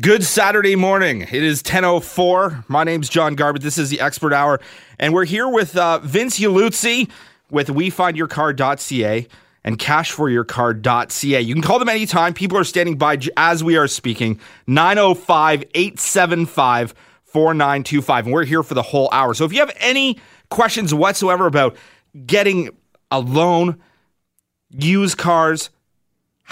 Good Saturday morning. It is 10.04. My name's John Garbutt. This is the Expert Hour. And we're here with uh, Vince Ieluzzi with WeFindYourCar.ca and CashForYourCar.ca. You can call them anytime. People are standing by as we are speaking. 905-875-4925. And we're here for the whole hour. So if you have any questions whatsoever about getting a loan, used cars,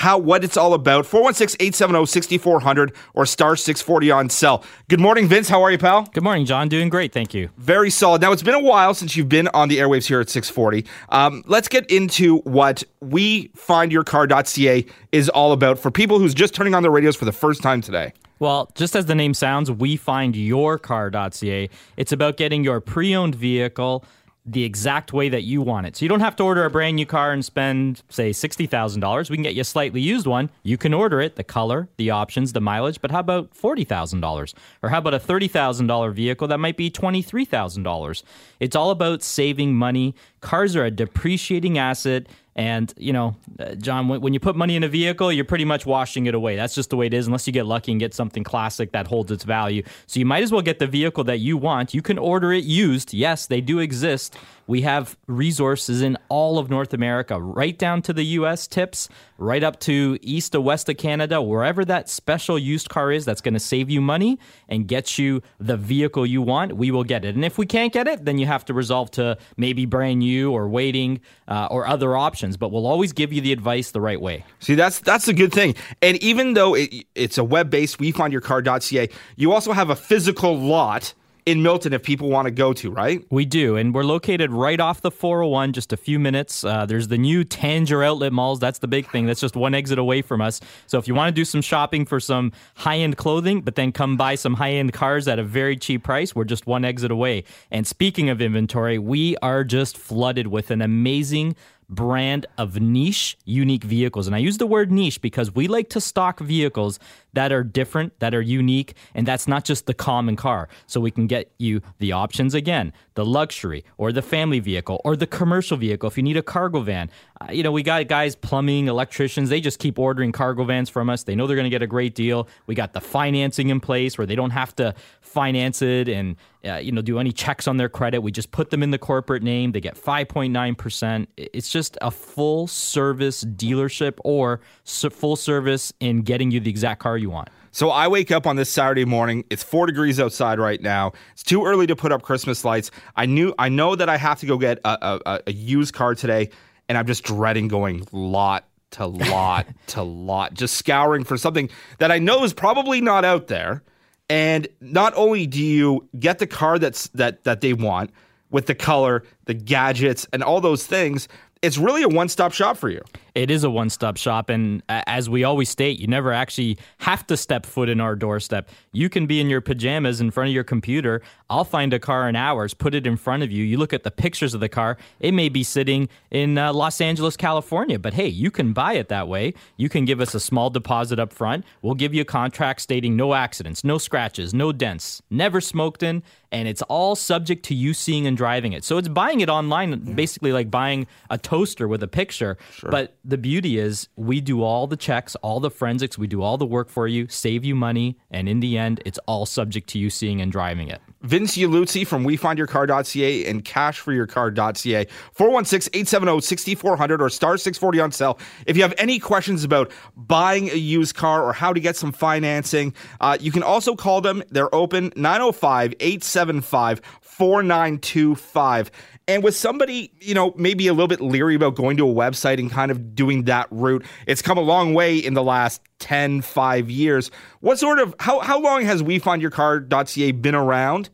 how what it's all about. 416-870-6400 or star 640 on cell. Good morning, Vince. How are you, pal? Good morning, John. Doing great, thank you. Very solid. Now, it's been a while since you've been on the airwaves here at 640. Um, let's get into what we findyourcar.ca is all about for people who's just turning on their radios for the first time today. Well, just as the name sounds, we find your car.ca. It's about getting your pre-owned vehicle the exact way that you want it. So you don't have to order a brand new car and spend, say, $60,000. We can get you a slightly used one. You can order it, the color, the options, the mileage, but how about $40,000? Or how about a $30,000 vehicle that might be $23,000? It's all about saving money. Cars are a depreciating asset. And, you know, uh, John, when, you put money in a vehicle, you're pretty much washing it away. That's just the way it is, unless you get lucky and get something classic that holds its value. So you might as well get the vehicle that you want. You can order it used. Yes, they do exist. We have resources in all of North America, right down to the US tips, right up to east to west of Canada, wherever that special used car is that's going to save you money and get you the vehicle you want, we will get it. And if we can't get it, then you have to resolve to maybe brand new or waiting uh, or other options. But we'll always give you the advice the right way. See, that's that's a good thing. And even though it, it's a web based, wefindyourcar.ca, you also have a physical lot in Milton if people want to go to, right? We do, and we're located right off the 401, just a few minutes. Uh, there's the new Tanger Outlet Malls. That's the big thing. That's just one exit away from us. So if you want to do some shopping for some high end clothing, but then come buy some high end cars at a very cheap price, we're just one exit away. And speaking of inventory, we are just flooded with an amazing brand of niche, unique vehicles. And I use the word niche because we like to stock vehicles that are different, that are unique, and that's not just the common car. So we can get you the options again the luxury, or the family vehicle, or the commercial vehicle if you need a cargo van. Uh, you know, we got guys, plumbing, electricians, they just keep ordering cargo vans from us. They know they're going to get a great deal. We got the financing in place where they don't have to finance it and, uh, you know, do any checks on their credit. We just put them in the corporate name. They get 5.9%. It's just a full service dealership or full service in getting you the exact car you want. So I wake up on this Saturday morning. It's four degrees outside right now. It's too early to put up Christmas lights. I knew I know that I have to go get a, a, a used car today, and I'm just dreading going lot to lot to lot, just scouring for something that I know is probably not out there. And not only do you get the car that's that that they want with the color, the gadgets, and all those things, it's really a one-stop shop for you. It is a one-stop shop and as we always state, you never actually have to step foot in our doorstep. You can be in your pajamas in front of your computer. I'll find a car in hours, put it in front of you. You look at the pictures of the car. It may be sitting in uh, Los Angeles, California, but hey, you can buy it that way. You can give us a small deposit up front. We'll give you a contract stating no accidents, no scratches, no dents, never smoked in, and it's all subject to you seeing and driving it. So it's buying it online, basically like buying a toaster with a picture. Sure. But the beauty is we do all the checks, all the forensics, we do all the work for you, save you money, and in the end, it's all subject to you seeing and driving it. Vince Ieluzzi from WeFindYourCar.ca and CashForYourCar.ca. 416-870-6400 or star 640 on sale. If you have any questions about buying a used car or how to get some financing, uh, you can also call them. They're open 905 875 4925. And with somebody, you know, maybe a little bit leery about going to a website and kind of doing that route, it's come a long way in the last 10, 5 years. What sort of, how, how long has WeFindYourCar.ca been around?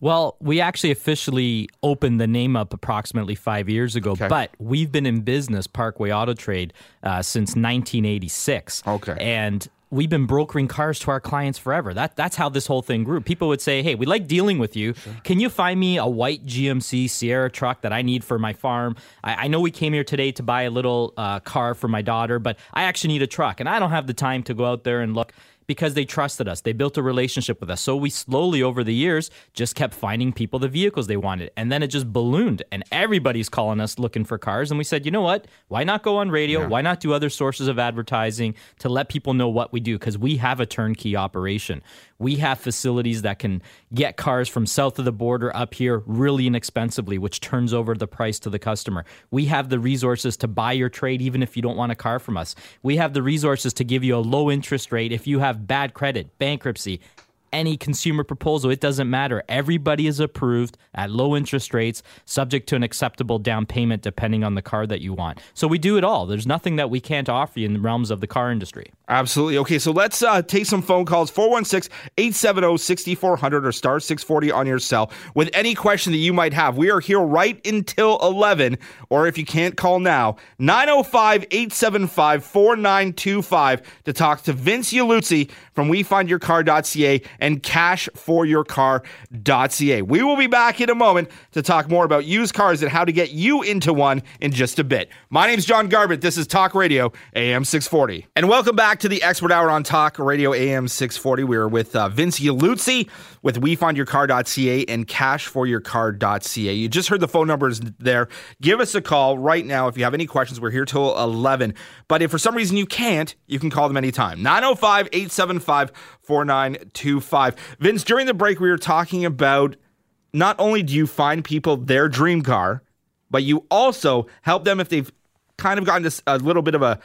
Well, we actually officially opened the name up approximately five years ago, okay. but we've been in business, Parkway Auto Trade, uh, since 1986. Okay. And we've been brokering cars to our clients forever. That that's how this whole thing grew. People would say, "Hey, we like dealing with you. Sure. Can you find me a white GMC Sierra truck that I need for my farm? I, I know we came here today to buy a little uh, car for my daughter, but I actually need a truck, and I don't have the time to go out there and look." Because they trusted us. They built a relationship with us. So we slowly over the years just kept finding people the vehicles they wanted. And then it just ballooned and everybody's calling us looking for cars. And we said, you know what? Why not go on radio? Yeah. Why not do other sources of advertising to let people know what we do? Because we have a turnkey operation. We have facilities that can get cars from south of the border up here really inexpensively, which turns over the price to the customer. We have the resources to buy your trade even if you don't want a car from us. We have the resources to give you a low interest rate if you have bad credit, bankruptcy, any consumer proposal. It doesn't matter. Everybody is approved at low interest rates, subject to an acceptable down payment depending on the car that you want. So we do it all. There's nothing that we can't offer you in the realms of the car industry. Absolutely. Okay, so let's uh, take some phone calls 416 870 6400 or star 640 on your cell with any question that you might have. We are here right until 11, or if you can't call now, 905 875 4925 to talk to Vince Ieluzzi from WeFindYourCar.ca and CashForYourCar.ca. We will be back in a moment to talk more about used cars and how to get you into one in just a bit. My name is John Garbett. This is Talk Radio AM 640. And welcome back to the Expert Hour on Talk Radio AM 640. We are with uh, Vince Ieluzzi with WeFindYourCar.ca and CashForYourCar.ca. You just heard the phone numbers there. Give us a call right now if you have any questions. We're here till 11. But if for some reason you can't, you can call them anytime. 905 875 4925. Vince, during the break, we were talking about not only do you find people their dream car, but you also help them if they've kind of gotten this a little bit of a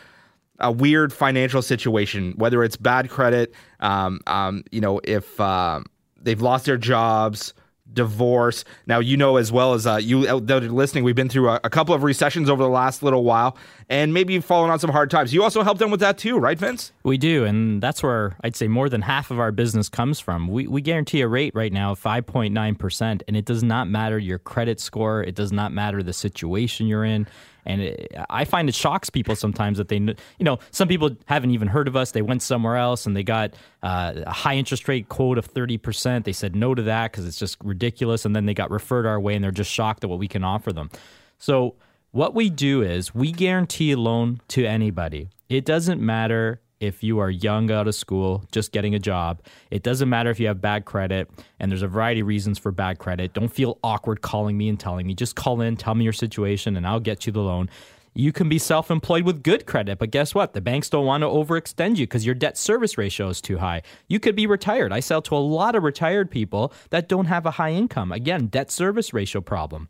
a weird financial situation, whether it's bad credit, um, um, you know, if uh, they've lost their jobs, divorce. Now, you know as well as uh, you that are listening, we've been through a, a, couple of recessions over the last little while, and maybe you've fallen on some hard times. You also help them with that too, right, Vince? We do, and that's where I'd say more than half of our business comes from. We, we guarantee a rate right now of 5.9%, and it does not matter your credit score, it does not matter the situation you're in. And it, I find it shocks people sometimes that they, you know, some people haven't even heard of us. They went somewhere else and they got uh, a high interest rate quote of 30%. They said no to that because it's just ridiculous. And then they got referred our way and they're just shocked at what we can offer them. So, what we do is we guarantee a loan to anybody. It doesn't matter if you are young out of school, just getting a job. It doesn't matter if you have bad credit, and there's a variety of reasons for bad credit. Don't feel awkward calling me and telling me. Just call in, tell me your situation, and I'll get you the loan. You can be self employed with good credit, but guess what? The banks don't want to overextend you because your debt service ratio is too high. You could be retired. I sell to a lot of retired people that don't have a high income. Again, debt service ratio problem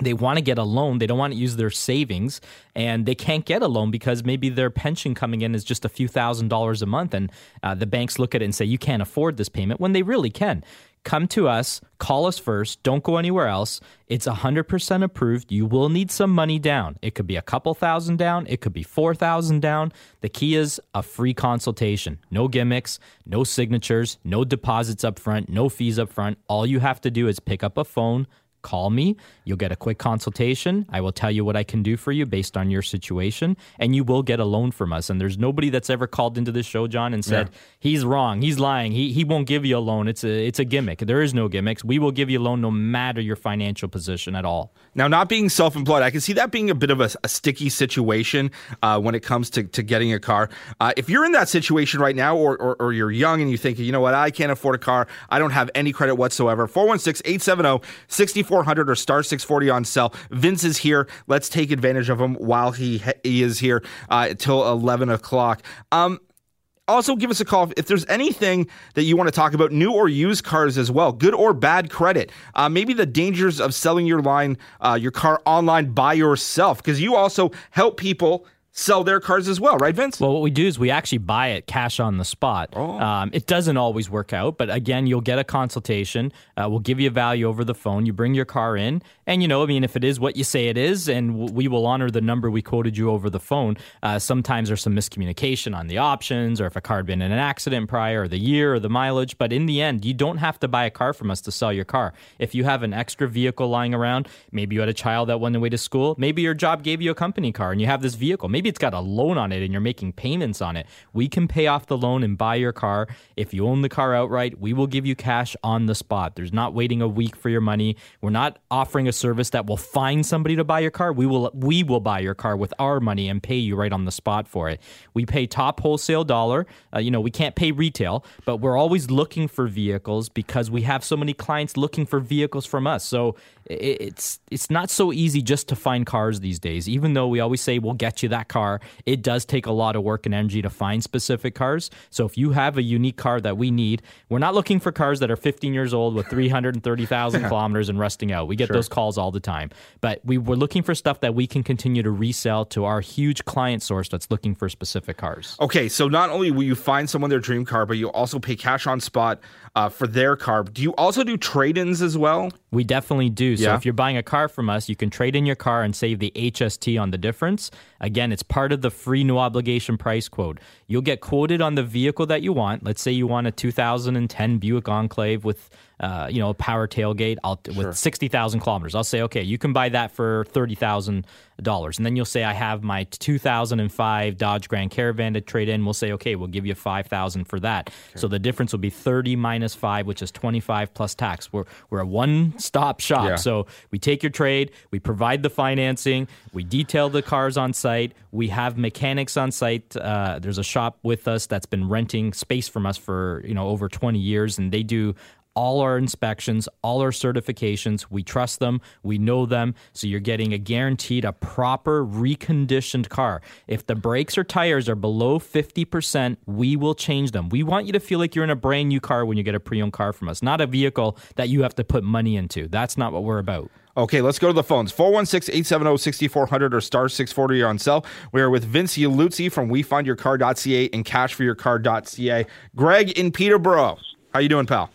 they want to get a loan they don't want to use their savings and they can't get a loan because maybe their pension coming in is just a few thousand dollars a month and uh, the banks look at it and say you can't afford this payment when they really can. Come to us call us first don't go anywhere else. It's 100% approved. You will need some money down. It could be a couple thousand down it could be 4000 down. The key is a free consultation. No gimmicks no signatures no deposits up front no fees up front. All you have to do is pick up a phone call me. You'll get a quick consultation. I will tell you what I can do for you based on your situation, and you will get a loan from us. And there's nobody that's ever called into this show, John, and said yeah. he's wrong, he's lying, he he won't give you a loan. It's a it's a gimmick. There is no gimmicks. We will give you a loan no matter your financial position at all. Now, not being self-employed, I can see that being a bit of a, a sticky situation uh, when it comes to, to getting a car. Uh, if you're in that situation right now, or, or, or you're young and you think, you know what, I can't afford a car, I don't have any credit whatsoever. 416 870 6400 or star 640 on cell. Vince is here. Let's take advantage of him while he, he is here uh, till 11 o'clock. Um, also give us a call if there's anything that you want to talk about new or used cars as well good or bad credit uh, maybe the dangers of selling your line uh, your car online by yourself because you also help people sell their cars as well, right, Vince? Well, what we do is we actually buy it cash on the spot. Oh. Um, it doesn't always work out, but again, you'll get a consultation. Uh, we'll give you a value over the phone. You bring your car in, and you know, I mean, if it is what you say it is, and w- we will honor the number we quoted you over the phone. Uh, sometimes there's some miscommunication on the options, or if a car had been in an accident prior, or the year, or the mileage. But in the end, you don't have to buy a car from us to sell your car. If you have an extra vehicle lying around, maybe you had a child that went away to school, maybe your job gave you a company car, and you have this vehicle. Maybe maybe it's got a loan on it and you're making payments on it. We can pay off the loan and buy your car. If you own the car outright, we will give you cash on the spot. There's not waiting a week for your money. We're not offering a service that will find somebody to buy your car. We will we will buy your car with our money and pay you right on the spot for it. We pay top wholesale dollar. Uh, you know, we can't pay retail, but we're always looking for vehicles because we have so many clients looking for vehicles from us. So it's it's not so easy just to find cars these days. Even though we always say we'll get you that car, it does take a lot of work and energy to find specific cars. So if you have a unique car that we need, we're not looking for cars that are 15 years old with 330,000 kilometers and rusting out. We get sure. those calls all the time. But we were looking for stuff that we can continue to resell to our huge client source that's looking for specific cars. Okay, so not only will you find someone their dream car, but you also pay cash on spot uh, for their car. Do you also do trade ins as well? We definitely do. So yeah. if you're buying a car from us, you can trade in your car and save the HST on the difference. Again, it's part of the free no obligation price quote. You'll get quoted on the vehicle that you want. Let's say you want a 2010 Buick Enclave with uh, you know, a power tailgate I'll, sure. with 60,000 kilometers. I'll say, okay, you can buy that for $30,000. And then you'll say, I have my 2005 Dodge Grand Caravan to trade in. We'll say, okay, we'll give you 5000 for that. Sure. So the difference will be 30 minus 5, which is 25 plus tax. We're, we're a one stop shop. Yeah. So we take your trade, we provide the financing, we detail the cars on site, we have mechanics on site. Uh, there's a shop with us that's been renting space from us for, you know, over 20 years, and they do all our inspections, all our certifications. We trust them, we know them. So you're getting a guaranteed a proper reconditioned car. If the brakes or tires are below 50%, we will change them. We want you to feel like you're in a brand new car when you get a pre owned car from us, not a vehicle that you have to put money into. That's not what we're about. Okay, let's go to the phones. 416-870-6400 or star 640 on cell. We are with Vince Ieluzzi from WeFindYourCar.ca and CashForYourCar.ca. Greg in Peterborough. How you doing, pal?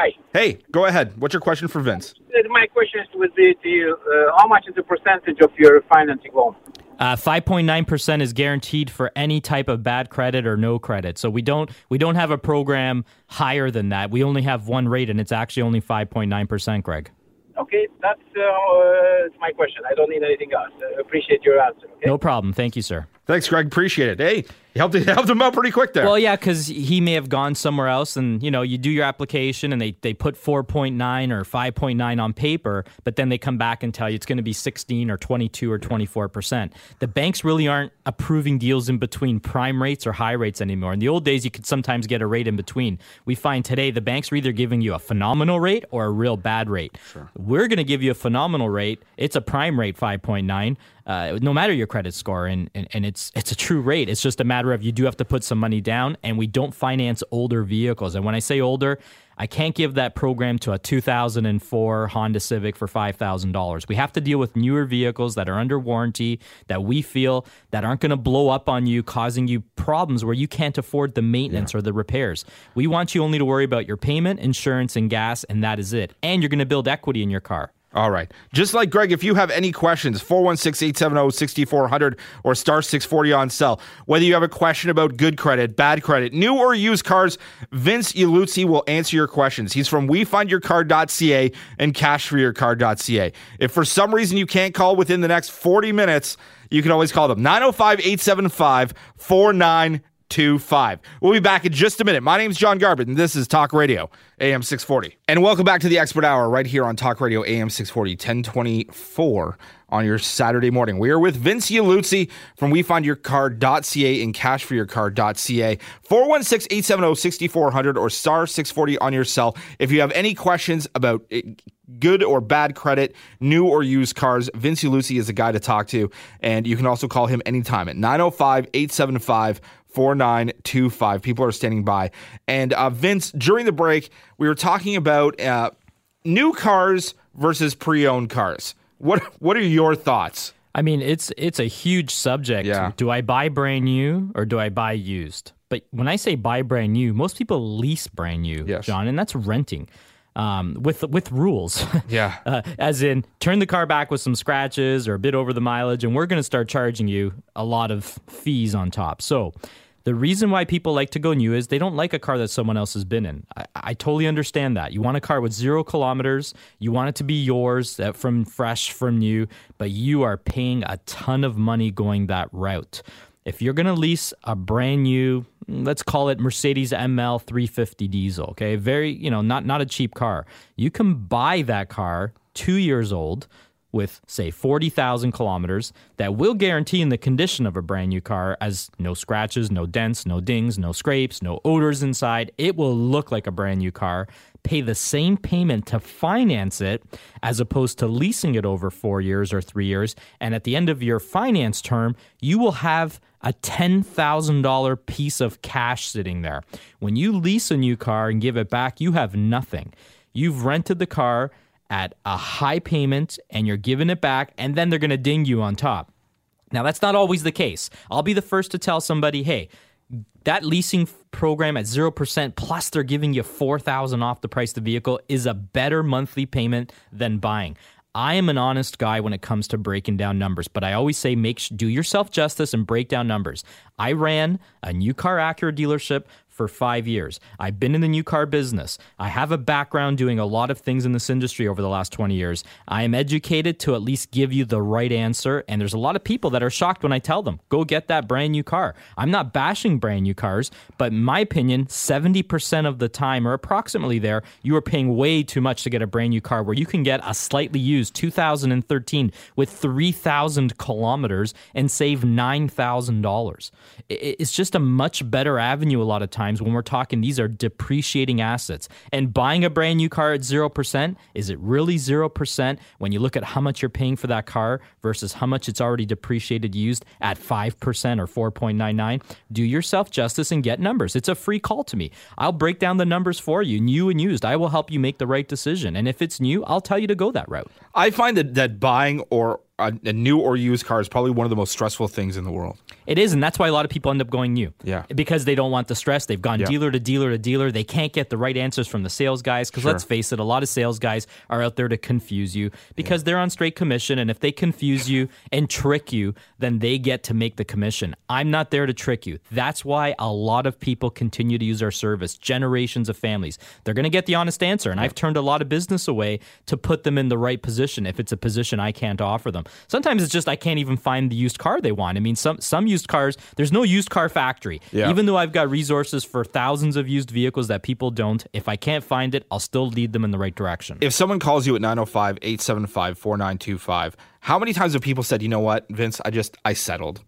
Hello. Hi. Hey, go ahead. What's your question for Vince? Uh, my question would be to you, uh, how much is the percentage of your financing loan? Uh, 5.9% is guaranteed for any type of bad credit or no credit. So we don't we don't have a program higher than that. We only have one rate and it's actually only 5.9%, Greg. Okay, that's uh, my question. I don't need anything else. I appreciate your answer. Okay? No problem. Thank you, sir. Thanks, Greg. Appreciate it. Hey, you helped, you helped him out pretty quick there. Well, yeah, because he may have gone somewhere else, and you know, you do your application, and they they put four point nine or five point nine on paper, but then they come back and tell you it's going to be sixteen or twenty two or twenty four percent. The banks really aren't approving deals in between prime rates or high rates anymore. In the old days, you could sometimes get a rate in between. We find today the banks are either giving you a phenomenal rate or a real bad rate. Sure. We're going to give you a phenomenal rate. It's a prime rate five point nine uh, no matter your credit score, and, and, and it's it's a true rate. It's just a matter of you do have to put some money down, and we don't finance older vehicles. And when I say older, I can't give that program to a 2004 Honda Civic for $5,000. We have to deal with newer vehicles that are under warranty that we feel that aren't going to blow up on you causing you problems where you can't afford the maintenance yeah. or the repairs. We want you only to worry about your payment, insurance and gas and that is it. And you're going to build equity in your car. All right. Just like Greg, if you have any questions, 416 870 6400 or star 640 on cell. Whether you have a question about good credit, bad credit, new or used cars, Vince Ieluzzi will answer your questions. He's from WeFindYourCar.ca and CashForYourCar.ca. If for some reason you can't call within the next 40 minutes, you can always call them 905 875 4925. We'll be back in just a minute. My name is John Garbett, and this is Talk Radio. AM 640. And welcome back to the Expert Hour right here on Talk Radio AM 640, 1024 on your Saturday morning. We are with Vince Ieluzzi from WeFindYourCar.ca and CashForYourCar.ca. 416-870-6400 or star 640 on your cell. If you have any questions about eh, good or bad credit, new or used cars, Vince Lucy is a guy to talk to. And you can also call him anytime at 905 875 4925. People are standing by. And uh, Vince, during the break, we were talking about uh, new cars versus pre owned cars. What, what are your thoughts? I mean, it's it's a huge subject. Yeah. Do I buy brand new or do I buy used? But when I say buy brand new, most people lease brand new, yes. John, and that's renting um, with with rules. Yeah. uh, as in, turn the car back with some scratches or a bit over the mileage, and we're going to start charging you a lot of fees on top. So The reason why people like to go new is they don't like a car that someone else has been in. I, I totally understand that. You want a car with zero kilometers, you want it to be yours uh, from fresh, from new, but you are paying a ton of money going that route. If you're going to lease a brand new, let's call it Mercedes ML 350 diesel, okay, very, you know, not not a cheap car. You can buy that car 2 years old with say 40,000 kilometers that will guarantee in the condition of a brand new car as no scratches, no dents, no dings, no scrapes, no odors inside. It will look like a brand new car. Pay the same payment to finance it as opposed to leasing it over 4 years or 3 years and at the end of your finance term, you will have a $10,000 piece of cash sitting there. When you lease a new car and give it back, you have nothing. You've rented the car at a high payment and you're giving it back, and then they're going to ding you on top. Now, that's not always the case. I'll be the first to tell somebody, hey, that leasing program at 0% plus they're giving you 4000 off the price of the vehicle is a better monthly payment than buying. I am an honest guy when it comes to breaking down numbers, but I always say make do yourself justice and break down numbers. I ran a new car Acura dealership for five years. I've been in the new car business. I have a background doing a lot of things in this industry over the last 20 years. I am educated to at least give you the right answer. And there's a lot of people that are shocked when I tell them, go get that brand new car. I'm not bashing brand new cars, but in my opinion, 70% of the time, or approximately there, you are paying way too much to get a brand new car where you can get a slightly used 2013 with 3,000 kilometers and save $9,000. It's just a much better avenue a lot of times times when we're talking these are depreciating assets. And buying a brand new car at 0%, is it really 0% when you look at how much you're paying for that car versus how much it's already depreciated used at 5% or 4.99? Do yourself justice and get numbers. It's a free call to me. I'll break down the numbers for you, new and used. I will help you make the right decision. And if it's new, I'll tell you to go that route. I find that, that buying or a, a, new or used car is probably one of the most stressful things in the world. It is, and that's why a lot of people end up going new. Yeah. Because they don't want the stress. They've gone yeah. dealer to dealer to dealer. They can't get the right answers from the sales guys. Because sure. let's face it, a lot of sales guys are out there to confuse you because yeah. they're on straight commission. And if they confuse you and trick you, then they get to make the commission. I'm not there to trick you. That's why a lot of people continue to use our service. Generations of families. They're going to get the honest answer. And yeah. I've turned a lot of business away to put them in the right position if it's a position I can't offer them. Sometimes it's just I can't even find the used car they want. I mean, some some used cars, there's no used car factory. Yeah. Even though I've got resources for thousands of used vehicles that people don't, if I can't find it, I'll still lead them in the right direction. If someone calls you at 905 875 4925, how many times have people said, you know what, Vince, I just, I settled?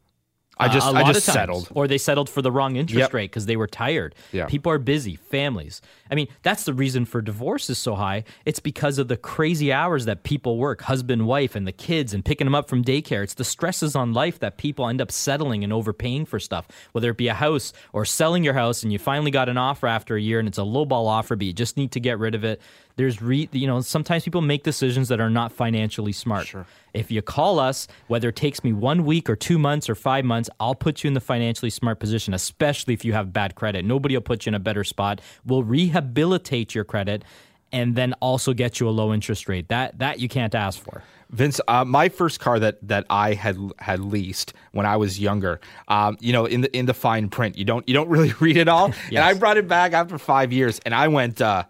I just, uh, I just settled. Or they settled for the wrong interest yep. rate because they were tired. Yeah. People are busy, families. I mean, that's the reason for divorce is so high. It's because of the crazy hours that people work, husband, wife, and the kids, and picking them up from daycare. It's the stresses on life that people end up settling and overpaying for stuff, whether it be a house or selling your house and you finally got an offer after a year and it's a lowball offer, but you just need to get rid of it. There's re, you know, sometimes people make decisions that are not financially smart. Sure. If you call us, whether it takes me one week or two months or five months, I'll put you in the financially smart position, especially if you have bad credit. Nobody will put you in a better spot. We'll rehabilitate your credit and then also get you a low interest rate. That that you can't ask for. Vince, uh, my first car that that I had had leased when I was younger, um, you know, in the in the fine print, you don't you don't really read it all. yes. And I brought it back after five years, and I went uh,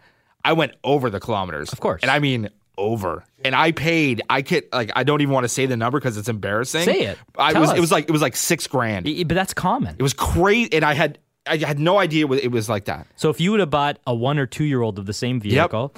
I went over the kilometers, of course, and I mean over. And I paid. I could like. I don't even want to say the number because it's embarrassing. Say it. I Tell was. Us. It was like it was like six grand. But that's common. It was crazy, and I had I had no idea it was like that. So if you would have bought a one or two year old of the same vehicle,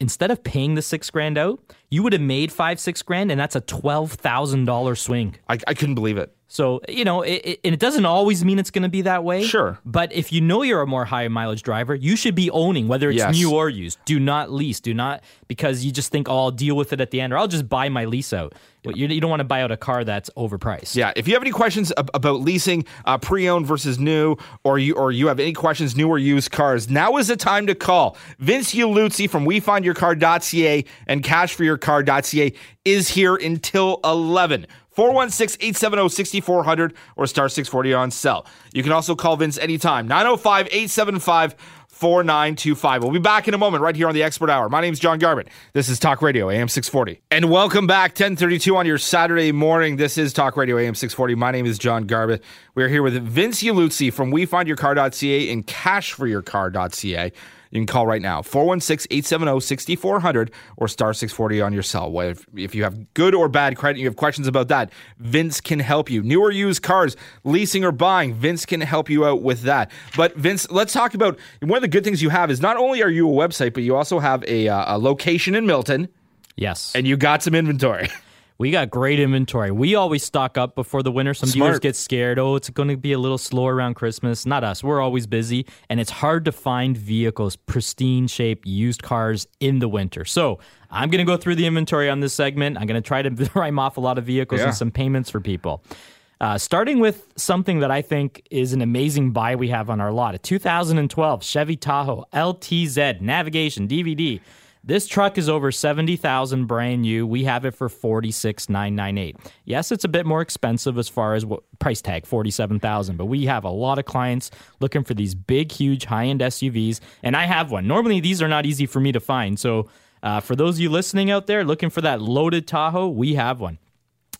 instead of paying the six grand out, you would have made five six grand, and that's a twelve thousand dollar swing. I, I couldn't believe it. So, you know, it, it, and it doesn't always mean it's going to be that way. Sure. But if you know you're a more high mileage driver, you should be owning, whether it's yes. new or used. Do not lease. Do not, because you just think, oh, I'll deal with it at the end, or I'll just buy my lease out. Yeah. You, you, don't want to buy out a car that's overpriced. Yeah. If you have any questions about leasing, uh, pre-owned versus new, or you or you have any questions, new or used cars, now is the time to call. Vince Ieluzzi from WeFindYourCar.ca and CashForYourCar.ca is here until 11. 416 870 6400 or star 640 on cell. You can also call Vince anytime. 905 875 4925. We'll be back in a moment right here on the Expert Hour. My name is John Garbett. This is Talk Radio AM 640. And welcome back 1032 on your Saturday morning. This is Talk Radio AM 640. My name is John Garbett. We're here with Vince Ieluzzi from WeFindYourCar.ca and CashForYourCar.ca. You can call right now, 416-870-6400 or star 640 on your cell. If, if you have good or bad credit, you have questions about that, Vince can help you. New or used cars, leasing or buying, Vince can help you out with that. But Vince, let's talk about one of the good things you have is not only are you a website, but you also have a, uh, a location in Milton. Yes. And you got some inventory. We got great inventory. We always stock up before the winter. Some Smart. dealers get scared. Oh, it's going to be a little slow around Christmas. Not us. We're always busy, and it's hard to find vehicles, pristine shape, used cars in the winter. So I'm going to go through the inventory on this segment. I'm going to try to rhyme off a lot of vehicles Yeah. and some payments for people. Uh, starting with something that I think is an amazing buy we have on our lot a 2012 Chevy Tahoe LTZ navigation DVD. This truck is over 70,000 brand new. We have it for 46,998. Yes, it's a bit more expensive as far as what price tag 47,000, but we have a lot of clients looking for these big huge high-end SUVs and I have one. Normally these are not easy for me to find. So, uh, for those of you listening out there looking for that loaded Tahoe, we have one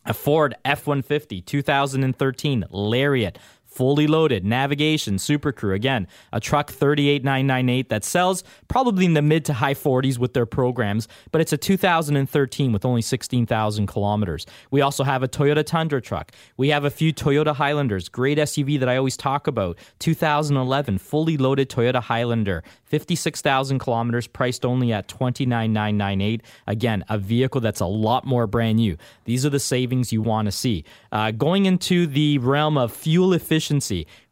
a Ford F 150 2013 Lariat. Fully loaded, navigation, Super Crew. Again, a truck 38998 that sells probably in the mid to high 40s with their programs, but it's a 2013 with only 16,000 kilometers. We also have a Toyota Tundra truck. We have a few Toyota Highlanders, great SUV that I always talk about. 2011 fully loaded Toyota Highlander, 56,000 kilometers, priced only at 29,998. Again, a vehicle that's a lot more brand new. These are the savings you want to see. Uh, going into the realm of fuel efficiency,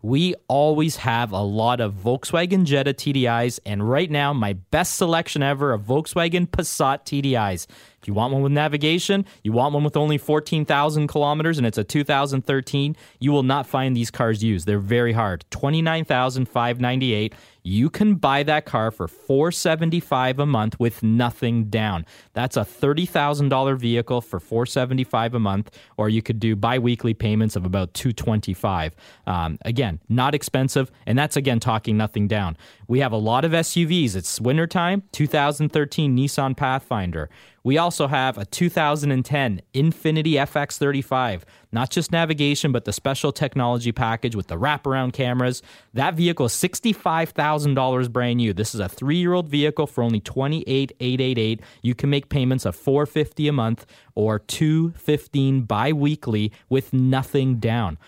we always have a lot of Volkswagen Jetta TDIs, and right now, my best selection ever of Volkswagen Passat TDIs. You want one with navigation, you want one with only 14,000 kilometers, and it's a 2013, you will not find these cars used. They're very hard. 29,598. You can buy that car for 475 a month with nothing down. That's a $30,000 vehicle for 475 a month, or you could do bi-weekly payments of about 225. Um, again, not expensive, and that's again talking nothing down. We have a lot of SUVs. It's wintertime, 2013 Nissan Pathfinder. We also have a 2010 Infiniti FX35, not just navigation, but the special technology package with the wraparound cameras. That vehicle is $65,000 brand new. This is a three year old vehicle for only $28,888. You can make payments of $450 a month or $215 bi weekly with nothing down.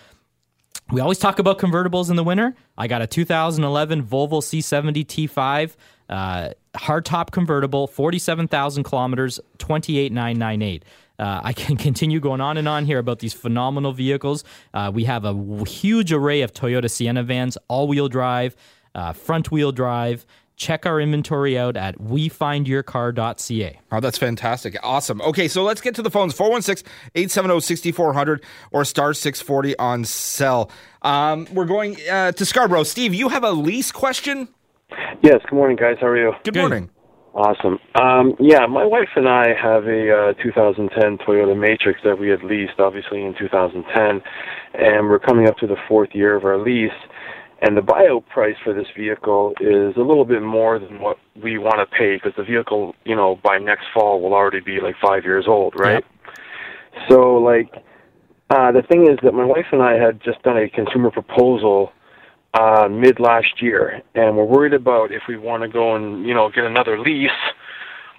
We always talk about convertibles in the winter. I got a 2011 Volvo C70 T5 uh, hardtop convertible, 47,000 kilometers, 28,998. Uh, I can continue going on and on here about these phenomenal vehicles. Uh, we have a huge array of Toyota Sienna vans, all wheel drive, uh, front wheel drive. Check our inventory out at wefindyourcar.ca. Oh, that's fantastic. Awesome. Okay, so let's get to the phones 416 870 6400 or star 640 on cell. Um, we're going uh, to Scarborough. Steve, you have a lease question? Yes, good morning, guys. How are you? Good, Good. morning. Awesome. Um, yeah, my wife and I have a uh, 2010 Toyota Matrix that we had leased, obviously, in 2010, and we're coming up to the fourth year of our lease. And the buyout price for this vehicle is a little bit more than what we want to pay because the vehicle, you know, by next fall will already be like five years old, right? So, like, uh, the thing is that my wife and I had just done a consumer proposal uh, mid last year, and we're worried about if we want to go and you know get another lease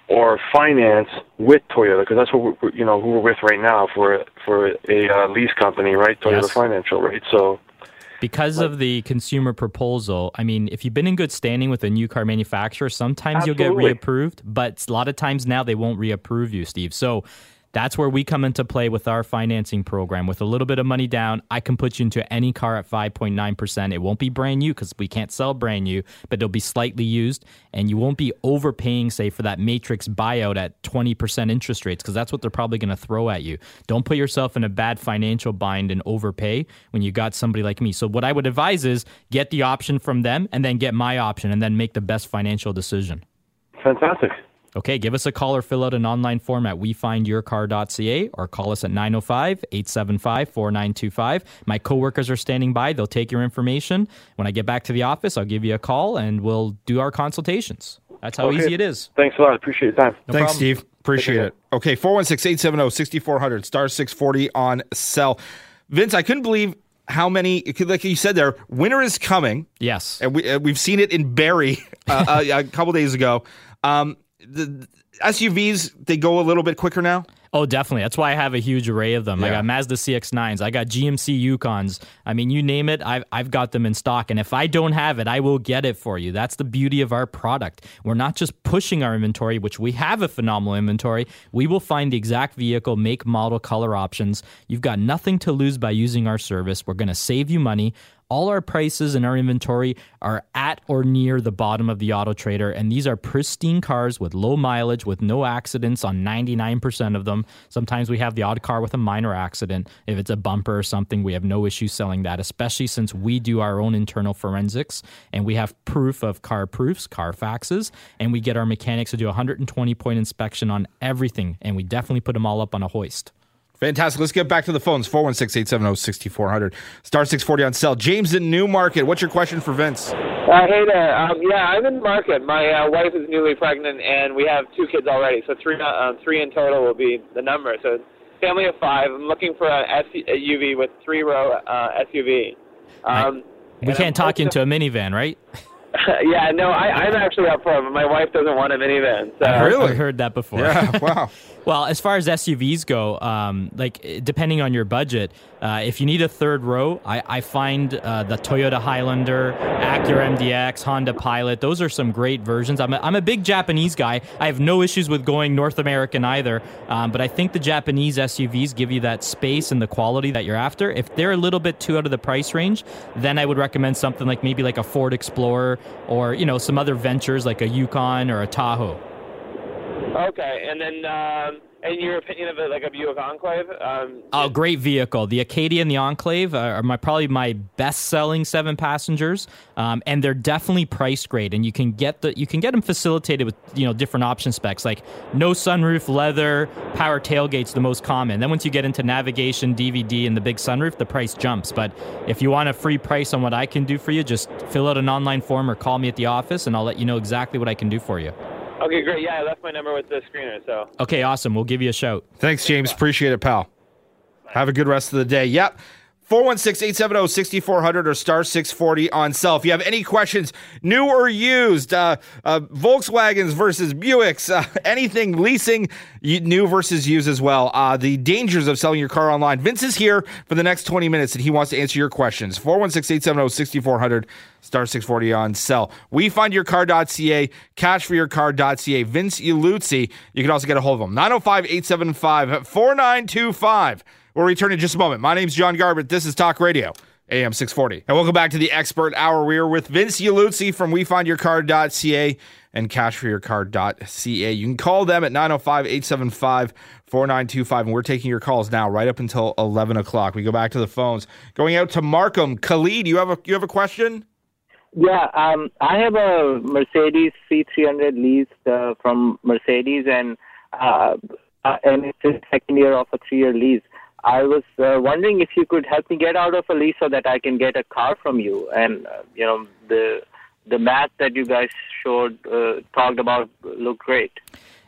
or finance with Toyota because that's what we're, we're- you know who we're with right now for for a uh, lease company, right? Toyota Yes. Financial, right? So Because of the consumer proposal, I mean, if you've been in good standing with a new car manufacturer, sometimes you'll Absolutely. get reapproved, but a lot of times now they won't reapprove you, Steve. So that's where we come into play with our financing program. With a little bit of money down, I can put you into any car at 5.9%. It won't be brand new because we can't sell brand new, but it'll be slightly used, and you won't be overpaying, say, for that Matrix buyout at 20% interest rates because that's what they're probably going to throw at you. Don't put yourself in a bad financial bind and overpay when you got somebody like me. So, what I would advise is get the option from them and then get my option and then make the best financial decision. fantastic. Okay, give us a call or fill out an online form at wefindyourcar.ca or call us at 905 875 4925. My coworkers are standing by. They'll take your information. When I get back to the office, I'll give you a call and we'll do our consultations. That's how Okay. easy it is. Thanks a lot. Appreciate your time. No Thanks, problem. Steve. Appreciate it. Okay, 416 870 6400, star 640 on cell. Vince, I couldn't believe how many? Like you said, there, winter is coming, Yes. and we uh, we've seen it in Barrie uh, a, a couple days ago. Um, the, SUVs they go a little bit quicker now. Oh, definitely. That's why I have a huge array of them. I got Mazda CX-9s. I got GMC Yukons. I mean, you name it, I've, I've got them in stock. And if I don't have it, I will get it for you. That's the beauty of our product. We're not just pushing our inventory, which we have a phenomenal inventory. We will find the exact vehicle, make, model, color options. You've got nothing to lose by using our service. We're going to save you money. All our prices in our inventory are at or near the bottom of the auto trader, and these are pristine cars with low mileage, with no accidents on 99% of them. Sometimes we have the odd car with a minor accident. If it's a bumper or something, we have no issue selling that, especially since we do our own internal forensics and we have proof of car proofs, Carfaxes, and we get our mechanics to do a 120 point inspection on everything, and we definitely put them all up on a hoist. Fantastic. Let's get back to the phones. 416-870-6400. Star 640 on sale. James in Newmarket. What's your question for Vince? Uh, hey there. Um, yeah, I'm in market. My uh, wife is newly pregnant, and we have two kids already. So three, uh, um, three in total will be the number. So family of five. I'm looking for a SUV with three row uh, SUV. Um, We can't I'm talk also- into a minivan, right? yeah, no, I, I'm actually up for it, but my wife doesn't want a minivan. So. Really? I've heard that before. Yeah, wow. Well, as far as SUVs go, um, like depending on your budget, uh, if you need a third row, I, I find uh, the Toyota Highlander, Acura MDX, Honda Pilot. Those are some great versions. I'm a, I'm a big Japanese guy. I have no issues with going North American either, um, but I think the Japanese SUVs give you that space and the quality that you're after. If they're a little bit too out of the price range, then I would recommend something like maybe like a Ford Explorer or you know some other ventures like a Yukon or a Tahoe. Okay, and then um, in your opinion of it, like a Buick Enclave? Um, Oh, great vehicle. The Acadia and the Enclave are my probably my best-selling seven passengers, um, and they're definitely priced great. And you can get the you can get them facilitated with you know different option specs like no sunroof, leather, power tailgate's the most common. Then once you get into navigation, DVD, and the big sunroof, the price jumps. But if you want a free price on what I can do for you, just fill out an online form or call me at the office, and I'll let you know exactly what I can do for you. Okay, great. Yeah, I left my number with the screener, so. Okay, awesome. We'll give you a shout. Thanks, James. Appreciate it, pal. Have a good rest of the day. Yep. 416-870-6400 or star 640 on cell. If you have any questions, new or used, uh, uh, Volkswagens versus Buicks, uh, anything leasing, new versus used as well. Uh, the dangers of selling your car online. Vince is here for the next 20 minutes and he wants to answer your questions. 416-870-6400, star 640 on cell. We find your car.ca, cashforyourcar.ca. Vince Ieluzzi, you can also get a hold of him. 905-875-4925. We'll return in just a moment. My name's John Garbett. This is Talk Radio, AM 640. And welcome back to the Expert Hour. We are with Vince Ieluzzi from WeFindYourCar.ca and CashForYourCar.ca. You can call them at 905-875-4925. And we're taking your calls now right up until 11 o'clock. We go back to the phones. Going out to Markham. Khalid, you have a, you have a question? Yeah, um, I have a Mercedes C300 leased uh, from Mercedes, and uh, uh, and it's the second year of a three-year lease. I was uh, wondering if you could help me get out of a lease so that I can get a car from you. And uh, you know the the math that you guys showed uh, talked about looked great.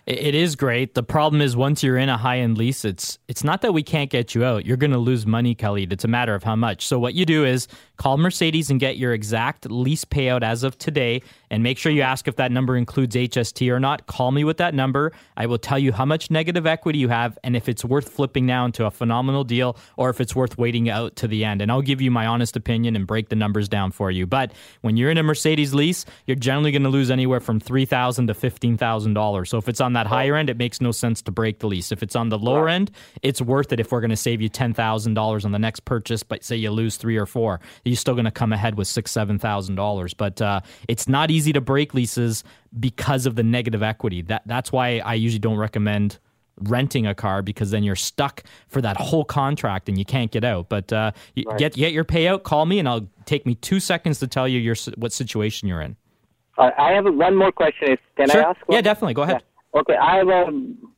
It is great. The problem is once you're in a high end lease, it's it's not that we can't get you out. You're going to lose money, Khalid. It's a matter of how much. So what you do is call Mercedes and get your exact lease payout as of today, and make sure you ask if that number includes HST or not. Call me with that number. I will tell you how much negative equity you have, and if it's worth flipping now into a phenomenal deal, or if it's worth waiting out to the end. And I'll give you my honest opinion and break the numbers down for you. But when you're in a Mercedes lease, you're generally going to lose anywhere from three thousand to fifteen thousand dollars. So if it's on that higher end, it makes no sense to break the lease. If it's on the lower end, it's worth it if we're going to save you ten thousand dollars on the next purchase. But say you lose three or four, you're still going to come ahead with six, seven thousand dollars. But uh, it's not easy to break leases because of the negative equity. That that's why I usually don't recommend renting a car because then you're stuck for that whole contract and you can't get out. But uh, you get get your payout. Call me and I'll take me two seconds to tell you your what situation you're in. Uh, I have one more question. Can I ask? One? Yeah, definitely. Go ahead. Okay, I have a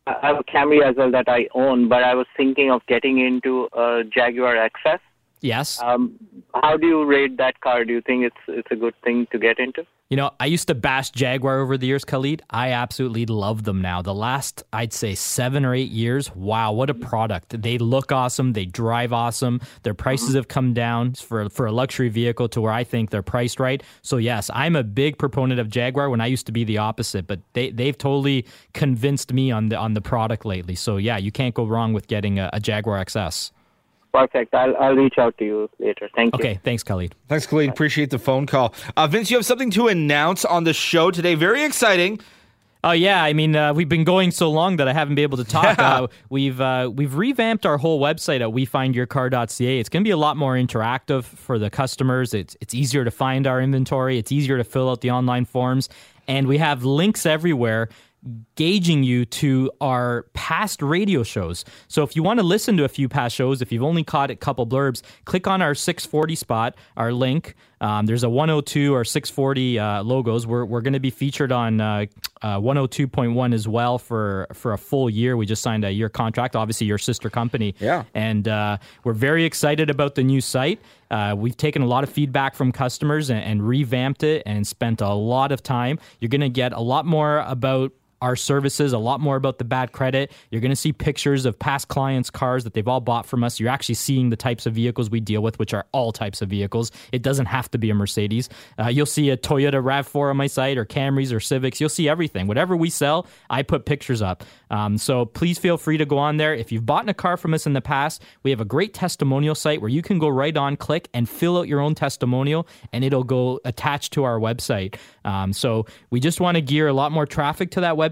I have a Camry as well that I own, but I was thinking of getting into a Jaguar XF. Yes. Um, how do you rate that car? Do you think it's it's a good thing to get into? You know, I used to bash Jaguar over the years, Khalid. I absolutely love them now. The last, I'd say, seven or eight years, wow, what a product. They look awesome. They drive awesome. Their prices have come down for, for a luxury vehicle to where I think they're priced right. So, yes, I'm a big proponent of Jaguar when I used to be the opposite, but they, they've totally convinced me on the, on the product lately. So, yeah, you can't go wrong with getting a, a Jaguar XF. Perfect. I'll I'll reach out to you later. Thank you. Okay, thanks, Khalid. Thanks, Khalid. Appreciate the phone call. Uh, Vince, you have something to announce on the show today. Very exciting. Oh yeah, I mean uh, we've been going so long that I haven't been able to talk. Uh, we've uh, we've revamped our whole website at wefindyourcar.ca. It's going to be a lot more interactive for the customers. It's it's easier to find our inventory. It's easier to fill out the online forms, and we have links everywhere gauging you to our past radio shows. So if you want to listen to a few past shows, if you've only caught a couple blurbs, click on our 640 spot, our link. Um, there's a 102 or 640 uh, logos. We're, we're going to be featured on uh, uh, 102.1 as well for, for a full year. We just signed a year contract, obviously your sister company. Yeah. And uh, we're very excited about the new site. Uh, we've taken a lot of feedback from customers and, and revamped it and spent a lot of time. You're going to get a lot more about our services, a lot more about the bad credit. You're going to see pictures of past clients' cars that they've all bought from us. You're actually seeing the types of vehicles we deal with, which are all types of vehicles. It doesn't have to be a Mercedes. Uh, you'll see a Toyota RAV4 on my site, or Camrys, or Civics. You'll see everything. Whatever we sell, I put pictures up. Um, so please feel free to go on there. If you've bought a car from us in the past, we have a great testimonial site where you can go right on, click, and fill out your own testimonial, and it'll go attached to our website. Um, so we just want to gear a lot more traffic to that website,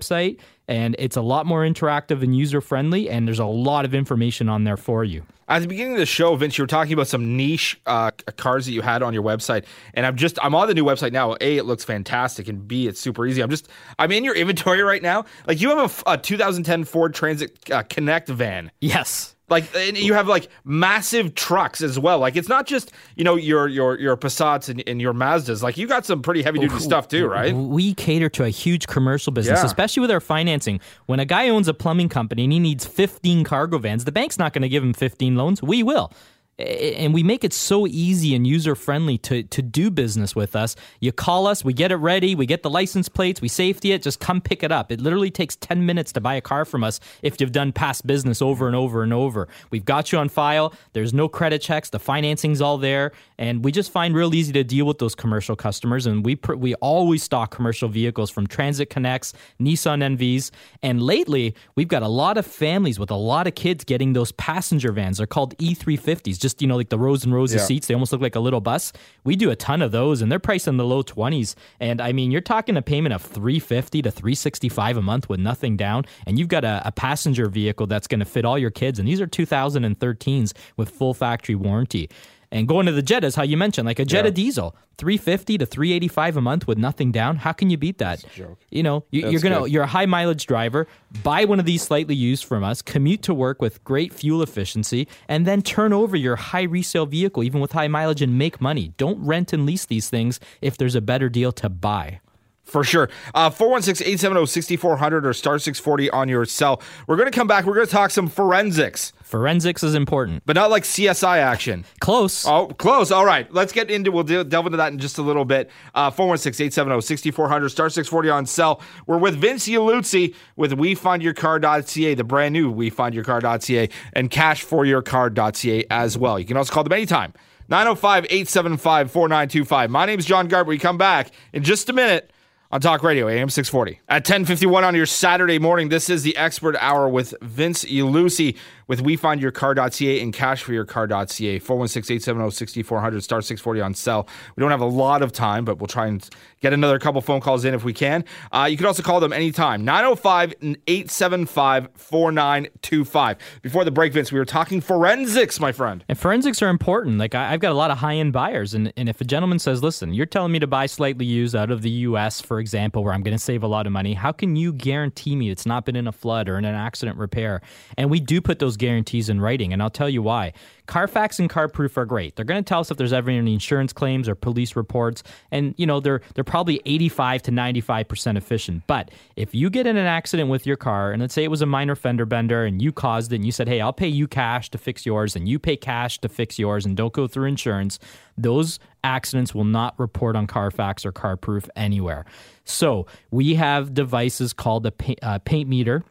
and it's a lot more interactive and user friendly, and there's a lot of information on there for you. At the beginning of the show, Vince, you were talking about some niche uh, cars that you had on your website, and I'm just I'm on the new website now. A, it looks fantastic, and B, it's super easy. I'm just I'm in your inventory right now. Like you have a, a 2010 Ford Transit uh, Connect van. Yes. Like and you have like massive trucks as well. Like it's not just you know your your your Passats and, and your Mazdas. Like you got some pretty heavy duty stuff too, right? We cater to a huge commercial business, Yeah. especially with our financing. When a guy owns a plumbing company and he needs 15 cargo vans, the bank's not going to give him 15 loans. We will. And we make it so easy and user friendly to, to do business with us. You call us, we get it ready, we get the license plates, we safety it, just come pick it up. It literally takes 10 minutes to buy a car from us if you've done past business over and over and over. We've got you on file, there's no credit checks, the financing's all there, and we just find real easy to deal with those commercial customers. And we, pr- we always stock commercial vehicles from Transit Connects, Nissan NVs, and lately we've got a lot of families with a lot of kids getting those passenger vans. They're called E350s, just, you know, like the rows and rows of seats. They almost look like a little bus. We do a ton of those, and they're priced in the low 20s. And I mean, you're talking a payment of 350 to 365 a month with nothing down, and you've got a, a passenger vehicle that's going to fit all your kids. And these are 2013s with full factory warranty. And going to the Jetta is how you mentioned, like a Jetta diesel, 350 to 385 a month with nothing down. How can you beat that? You know, you, you're gonna good. you're a high mileage driver. Buy one of these slightly used from us. Commute to work with great fuel efficiency, and then turn over your high resale vehicle, even with high mileage, and make money. Don't rent and lease these things if there's a better deal to buy. For sure. Uh, 416-870-6400 or star 640 on your cell. We're going to come back. We're going to talk some forensics, Forensics is important. but not like CSI action. Close. Oh, close. All right. Let's get into, we'll de- delve into that in just a little bit. Uh, 416-870-6400, star 640 on cell. We're with Vince Ieluzzi with WeFindYourCar.ca, the brand new WeFindYourCar.ca, and CashForYourCar.ca as well. You can also call them anytime. 905-875-4925. My name's John Garber. We come back in just a minute on Talk Radio, AM 640. At 1051 on your Saturday morning, this is the Expert Hour with Vince Ieluzzi with WeFindYourCar.ca and CashForYourCar.ca. 416-870-6400, star 640 on cell. We don't have a lot of time, but we'll try and get another couple phone calls in if we can. Uh, you can also call them anytime. 905-875-4925. Before the break, Vince, we were talking forensics, my friend. And forensics are important. Like I, I've got a lot of high end buyers, and, and if a gentleman says, "Listen, you're telling me to buy slightly used out of the U.S., for example, where I'm going to save a lot of money, how can you guarantee me it's not been in a flood or in an accident repair?" And we do put those those guarantees in writing, and I'll tell you why. Carfax and CarProof are great. They're going to tell us if there's ever any insurance claims or police reports, and you know they're they're probably 85 to 95 percent efficient. But if you get in an accident with your car, and let's say it was a minor fender bender, and you caused it, and you said, "Hey, I'll pay you cash to fix yours," and you pay cash to fix yours, and don't go through insurance, those accidents will not report on Carfax or CarProof anywhere. So we have devices called a uh, paint meter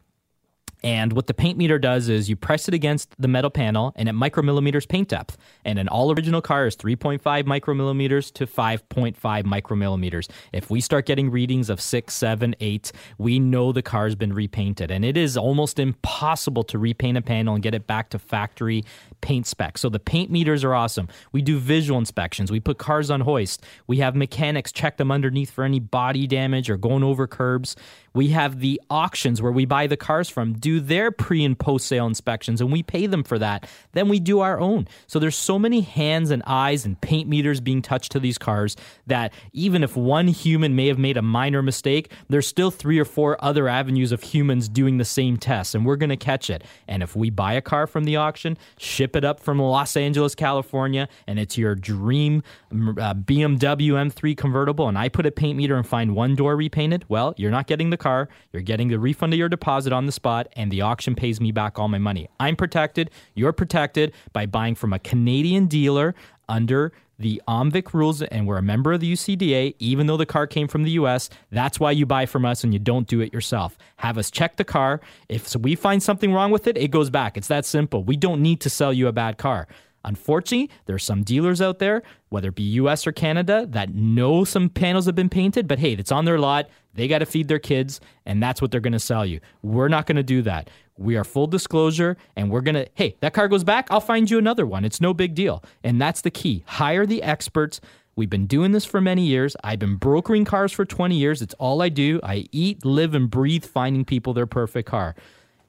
and what the paint meter does is you press it against the metal panel and it micromillimeters paint depth. And an all original car is 3.5 micromillimeters to 5.5 micromillimeters. If we start getting readings of 6, 7, 8, we know the car's been repainted. And it is almost impossible to repaint a panel and get it back to factory paint spec. So the paint meters are awesome. We do visual inspections. We put cars on hoist. We have mechanics check them underneath for any body damage or going over curbs. We have the auctions where we buy the cars from, do their pre and post sale inspections, and we pay them for that. Then we do our own. So there's so many hands and eyes and paint meters being touched to these cars that even if one human may have made a minor mistake, there's still three or four other avenues of humans doing the same tests, and we're going to catch it. And if we buy a car from the auction, ship it up from Los Angeles, California, and it's your dream uh, BMW M3 convertible, and I put a paint meter and find one door repainted, well, you're not getting the car. You're getting the refund of your deposit on the spot, and the auction pays me back all my money. I'm protected. You're protected by buying from a Canadian dealer under the OMVIC rules, and we're a member of the UCDA, even though the car came from the US. That's why you buy from us and you don't do it yourself. Have us check the car. If we find something wrong with it, it goes back. It's that simple. We don't need to sell you a bad car. Unfortunately, there are some dealers out there, whether it be US or Canada, that know some panels have been painted, but hey, it's on their lot. They got to feed their kids, and that's what they're going to sell you. We're not going to do that. We are full disclosure, and we're going to, hey, that car goes back, I'll find you another one. It's no big deal. And that's the key. Hire the experts. We've been doing this for many years. I've been brokering cars for 20 years. It's all I do. I eat, live, and breathe finding people their perfect car.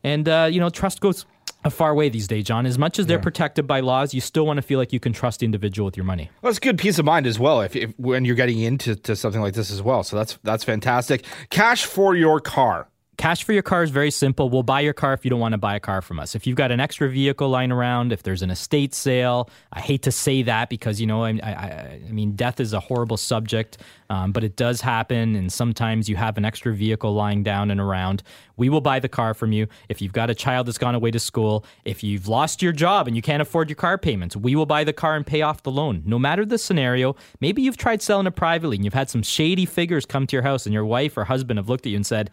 And, uh, you know, trust goes far way these days, John. As much as they're protected by laws, you still want to feel like you can trust the individual with your money. Well, it's good peace of mind as well if, if when you're getting into to something like this as well. So that's that's fantastic. Cash for your car. Cash for your car is very simple. We'll buy your car if you don't want to buy a car from us. If you've got an extra vehicle lying around, if there's an estate sale, I hate to say that because you know, I, I, I mean, death is a horrible subject, um, but it does happen, and sometimes you have an extra vehicle lying down and around. We will buy the car from you. If you've got a child that's gone away to school, if you've lost your job and you can't afford your car payments, we will buy the car and pay off the loan. No matter the scenario, maybe you've tried selling it privately and you've had some shady figures come to your house, and your wife or husband have looked at you and said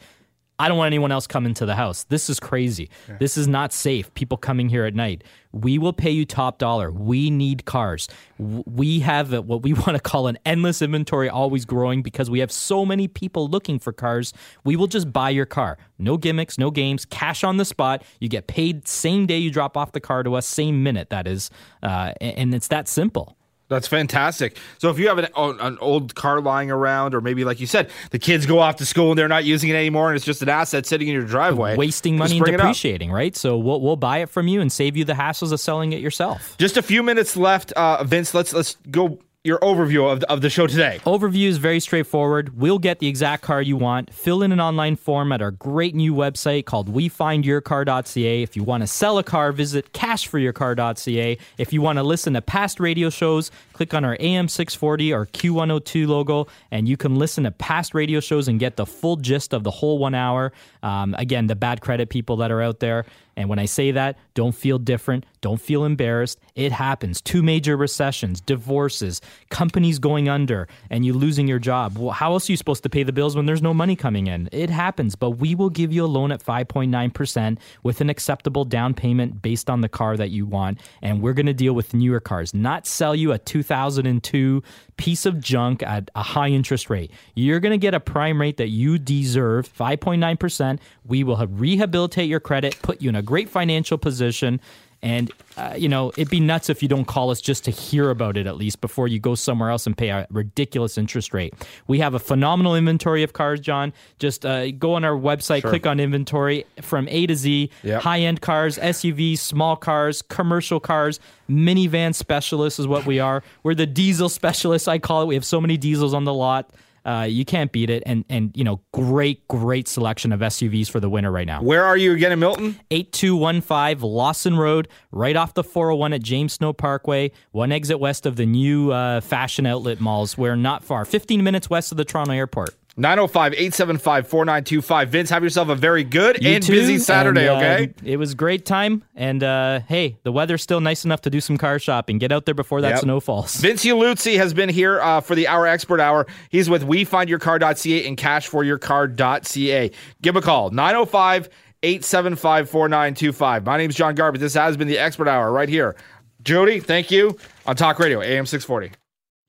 I don't want anyone else coming to the house. This is crazy. Yeah. This is not safe. People coming here at night. We will pay you top dollar. We need cars. We have what we want to call an endless inventory, always growing because we have so many people looking for cars. We will just buy your car. No gimmicks, no games, cash on the spot. You get paid same day you drop off the car to us, same minute, that is. Uh, and it's that simple. That's fantastic. So if you have an, an old car lying around, or maybe like you said, the kids go off to school and they're not using it anymore, and it's just an asset sitting in your driveway, wasting money and depreciating, right? So we'll we'll buy it from you and save you the hassles of selling it yourself. Just a few minutes left, uh, Vince. Let's let's go your overview of the, of the show today. Overview is very straightforward. We'll get the exact car you want. Fill in an online form at our great new website called wefindyourcar.ca. If you want to sell a car, visit cashforyourcar.ca. If you want to listen to past radio shows, click on our AM 640 or Q102 logo, and you can listen to past radio shows and get the full gist of the whole one hour. Um, again, the bad credit people that are out there. And when I say that, don't feel different. Don't feel embarrassed. It happens. Two major recessions, divorces, companies going under, and you losing your job. Well, how else are you supposed to pay the bills when there's no money coming in? It happens, but we will give you a loan at 5.9% with an acceptable down payment based on the car that you want. And we're going to deal with newer cars, not sell you a 2002 piece of junk at a high interest rate. You're going to get a prime rate that you deserve, 5.9%. We will rehabilitate your credit, put you in a great financial position. And, uh, you know, it'd be nuts if you don't call us just to hear about it at least before you go somewhere else and pay a ridiculous interest rate. We have a phenomenal inventory of cars, John. Just uh, go on our website, sure. click on inventory from A to Z yep. high end cars, SUVs, small cars, commercial cars, minivan specialists is what we are. We're the diesel specialists, I call it. We have so many diesels on the lot. Uh, you can't beat it. And, and, you know, great, great selection of SUVs for the winter right now. Where are you again in Milton? 8215 Lawson Road, right off the 401 at James Snow Parkway, one exit west of the new uh, fashion outlet malls. We're not far, 15 minutes west of the Toronto airport. 905 875 4925. Vince, have yourself a very good You and too, busy Saturday, and, uh, okay? It was great time. And uh, hey, the weather's still nice enough to do some car shopping. Get out there before that Yep. snow falls. Vince Ieluzzi has been here uh, for the Hour Expert Hour. He's with WeFindYourCar.ca and CashForYourCar.ca. Give him a call, 905 875 4925. My name's John Garbett. This has been the Expert Hour right here. Jody, thank you on Talk Radio, AM 640.